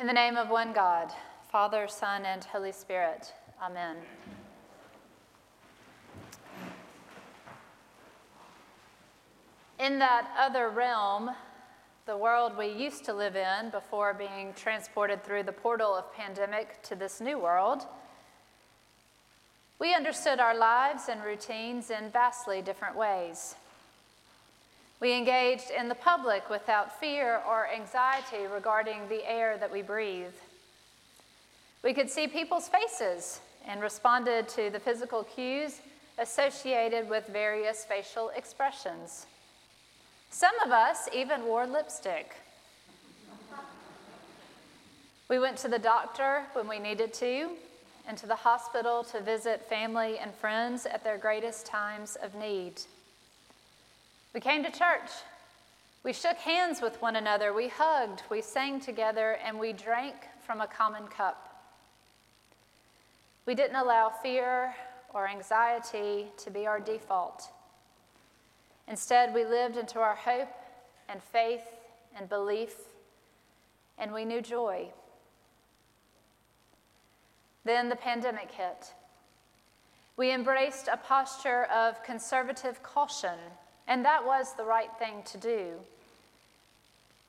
In the name of one God, Father, Son, and Holy Spirit. Amen. In that other realm, the world we used to live in before being transported through the portal of pandemic to this new world, we understood our lives and routines in vastly different ways. We engaged in the public without fear or anxiety regarding the air that we breathe. We could see people's faces and responded to the physical cues associated with various facial expressions. Some of us even wore lipstick. We went to the doctor when we needed to, and to the hospital to visit family and friends at their greatest times of need. We came to church. We shook hands with one another. We hugged. We sang together, and we drank from a common cup. We didn't allow fear or anxiety to be our default. Instead, we lived into our hope and faith and belief, and we knew joy. Then the pandemic hit. We embraced a posture of conservative caution, and that was the right thing to do.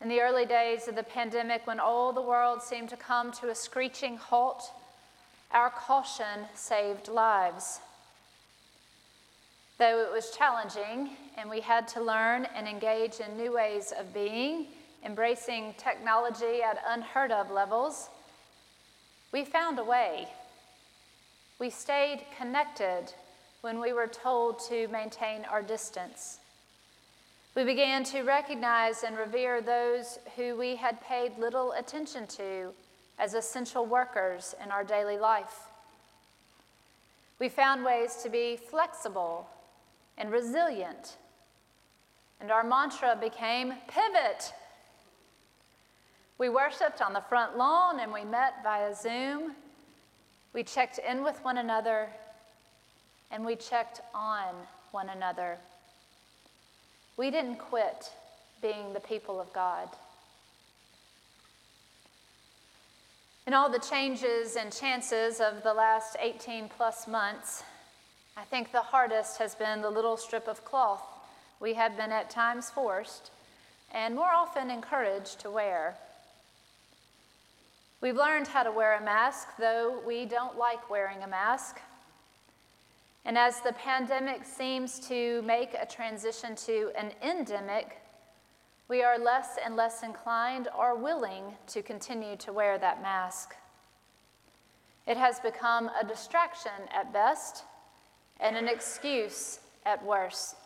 In the early days of the pandemic, when all the world seemed to come to a screeching halt, our caution saved lives. Though it was challenging and we had to learn and engage in new ways of being, embracing technology at unheard of levels, we found a way. We stayed connected when we were told to maintain our distance. We began to recognize and revere those who we had paid little attention to as essential workers in our daily life. We found ways to be flexible and resilient, and our mantra became pivot. We worshiped on the front lawn and we met via Zoom. We checked in with one another and we checked on one another. We didn't quit being the people of God. In all the changes and chances of the last 18 plus months, I think the hardest has been the little strip of cloth we have been at times forced and more often encouraged to wear. We've learned how to wear a mask, though we don't like wearing a mask. And as the pandemic seems to make a transition to an endemic, we are less and less inclined or willing to continue to wear that mask. It has become a distraction at best and an excuse at worst.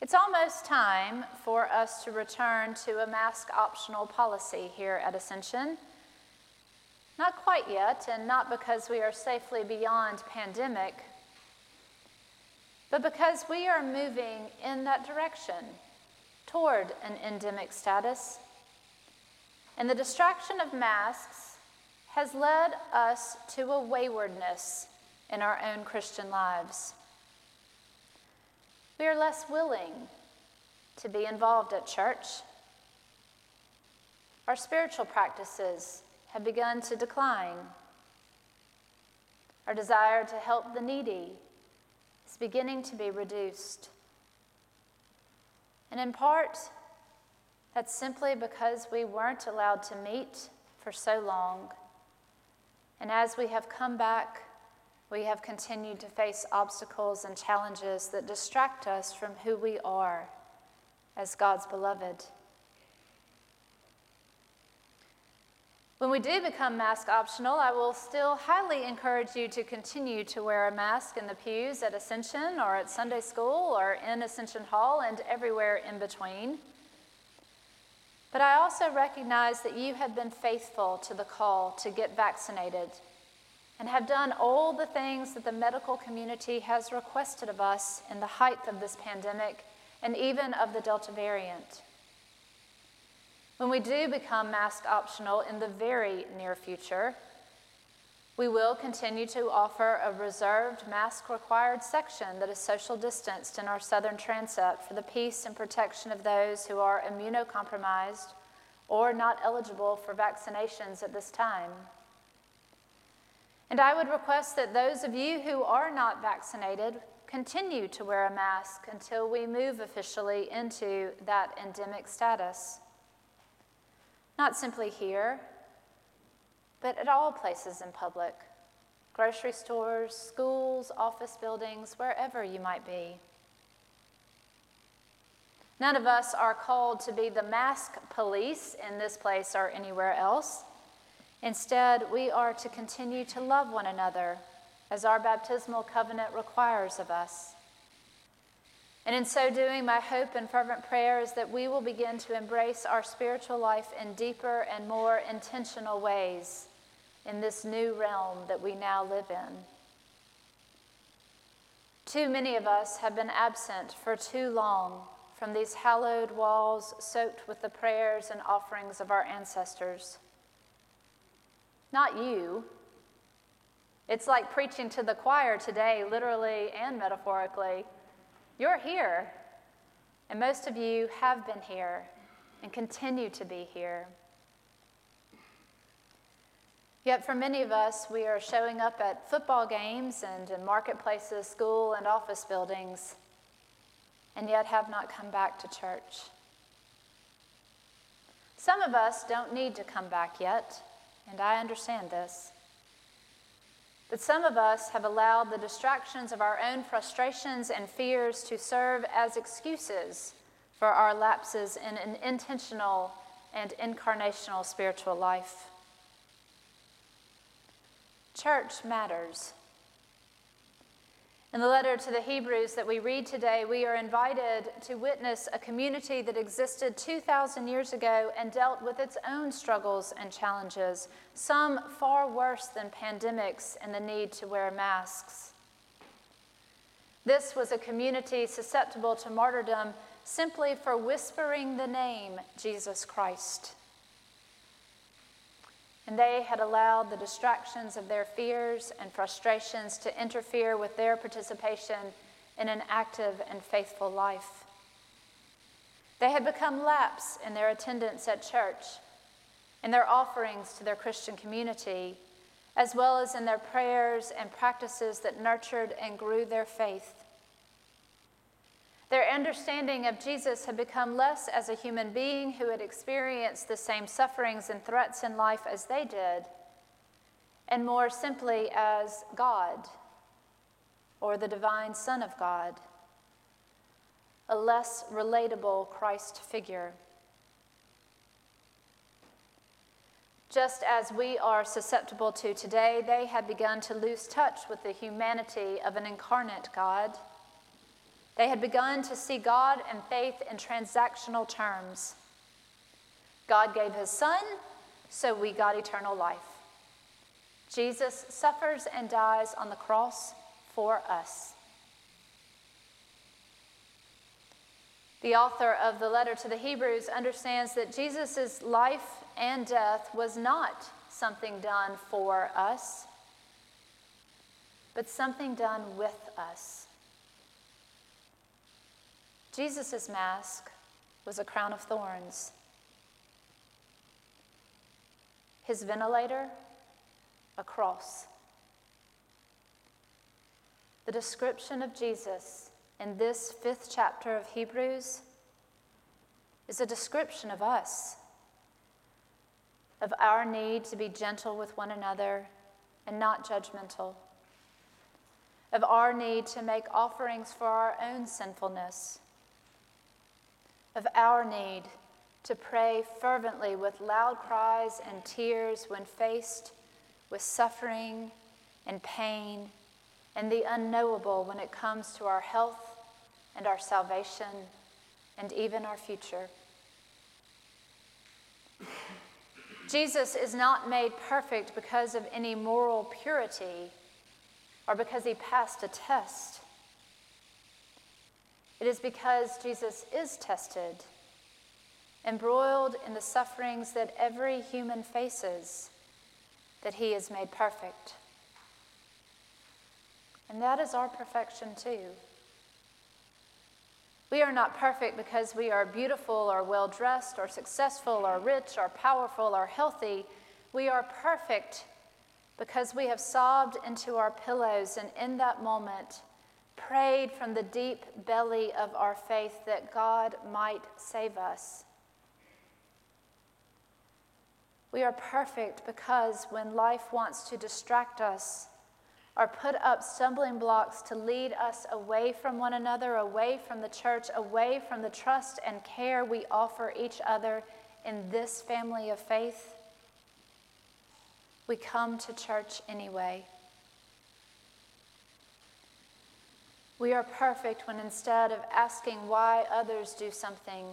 It's almost time for us to return to a mask optional policy here at Ascension. Not quite yet, and not because we are safely beyond pandemic, but because we are moving in that direction toward an endemic status. And the distraction of masks has led us to a waywardness in our own Christian lives we are less willing to be involved at church. Our spiritual practices have begun to decline. Our desire to help the needy is beginning to be reduced. And in part, that's simply because we weren't allowed to meet for so long. And as we have come back we have continued to face obstacles and challenges that distract us from who we are as God's beloved. When we do become mask optional, I will still highly encourage you to continue to wear a mask in the pews at Ascension or at Sunday school or in Ascension Hall and everywhere in between. But I also recognize that you have been faithful to the call to get vaccinated and have done all the things that the medical community has requested of us in the height of this pandemic and even of the Delta variant. When we do become mask optional in the very near future, we will continue to offer a reserved mask required section that is social distanced in our southern transept for the peace and protection of those who are immunocompromised or not eligible for vaccinations at this time. And I would request that those of you who are not vaccinated continue to wear a mask until we move officially into that endemic status. Not simply here, but at all places in public grocery stores, schools, office buildings, wherever you might be. None of us are called to be the mask police in this place or anywhere else. Instead, we are to continue to love one another as our baptismal covenant requires of us. And in so doing, my hope and fervent prayer is that we will begin to embrace our spiritual life in deeper and more intentional ways in this new realm that we now live in. Too many of us have been absent for too long from these hallowed walls soaked with the prayers and offerings of our ancestors. Not you. It's like preaching to the choir today, literally and metaphorically. You're here, and most of you have been here and continue to be here. Yet, for many of us, we are showing up at football games and in marketplaces, school, and office buildings, and yet have not come back to church. Some of us don't need to come back yet and I understand this. But some of us have allowed the distractions of our own frustrations and fears to serve as excuses for our lapses in an intentional and incarnational spiritual life. Church matters. In the letter to the Hebrews that we read today, we are invited to witness a community that existed 2,000 years ago and dealt with its own struggles and challenges, some far worse than pandemics and the need to wear masks. This was a community susceptible to martyrdom simply for whispering the name Jesus Christ and they had allowed the distractions of their fears and frustrations to interfere with their participation in an active and faithful life. They had become lax in their attendance at church, in their offerings to their Christian community, as well as in their prayers and practices that nurtured and grew their faith. Their understanding of Jesus had become less as a human being who had experienced the same sufferings and threats in life as they did, and more simply as God or the divine Son of God, a less relatable Christ figure. Just as we are susceptible to today, they had begun to lose touch with the humanity of an incarnate God they had begun to see God and faith in transactional terms. God gave his son, so we got eternal life. Jesus suffers and dies on the cross for us. The author of the letter to the Hebrews understands that Jesus' life and death was not something done for us, but something done with us. Jesus' mask was a crown of thorns. His ventilator, a cross. The description of Jesus in this fifth chapter of Hebrews is a description of us, of our need to be gentle with one another and not judgmental, of our need to make offerings for our own sinfulness of our need to pray fervently with loud cries and tears when faced with suffering and pain and the unknowable when it comes to our health and our salvation and even our future. Jesus is not made perfect because of any moral purity or because he passed a test. It is because Jesus is tested, embroiled in the sufferings that every human faces, that he is made perfect. And that is our perfection too. We are not perfect because we are beautiful or well dressed or successful or rich or powerful or healthy. We are perfect because we have sobbed into our pillows and in that moment prayed from the deep belly of our faith that God might save us. We are perfect because when life wants to distract us or put up stumbling blocks to lead us away from one another, away from the church, away from the trust and care we offer each other in this family of faith, we come to church anyway. We are perfect when instead of asking why others do something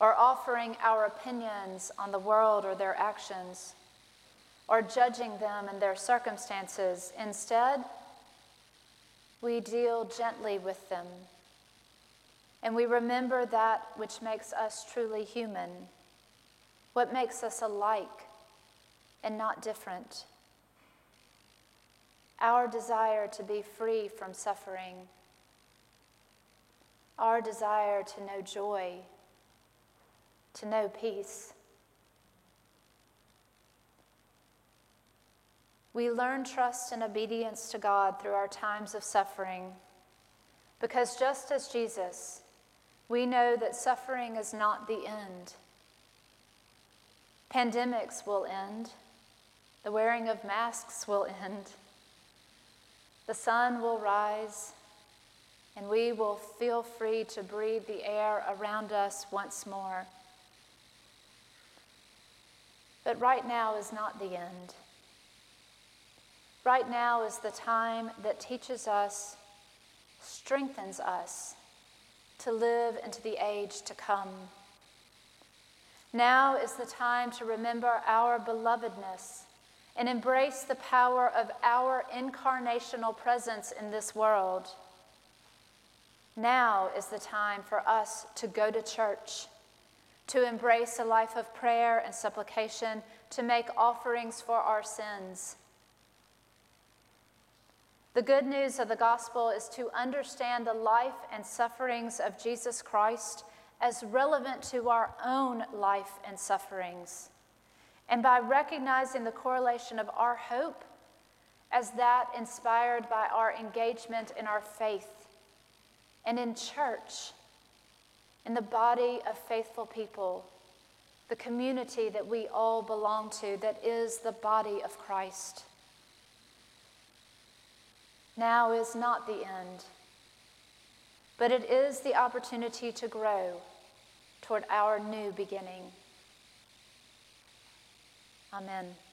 or offering our opinions on the world or their actions or judging them and their circumstances, instead, we deal gently with them and we remember that which makes us truly human, what makes us alike and not different. Our desire to be free from suffering, our desire to know joy, to know peace. We learn trust and obedience to God through our times of suffering because just as Jesus, we know that suffering is not the end. Pandemics will end. The wearing of masks will end. The sun will rise, and we will feel free to breathe the air around us once more. But right now is not the end. Right now is the time that teaches us, strengthens us to live into the age to come. Now is the time to remember our belovedness and embrace the power of our incarnational presence in this world. Now is the time for us to go to church, to embrace a life of prayer and supplication, to make offerings for our sins. The good news of the gospel is to understand the life and sufferings of Jesus Christ as relevant to our own life and sufferings. And by recognizing the correlation of our hope as that inspired by our engagement in our faith and in church, in the body of faithful people, the community that we all belong to, that is the body of Christ. Now is not the end, but it is the opportunity to grow toward our new beginning. Amen.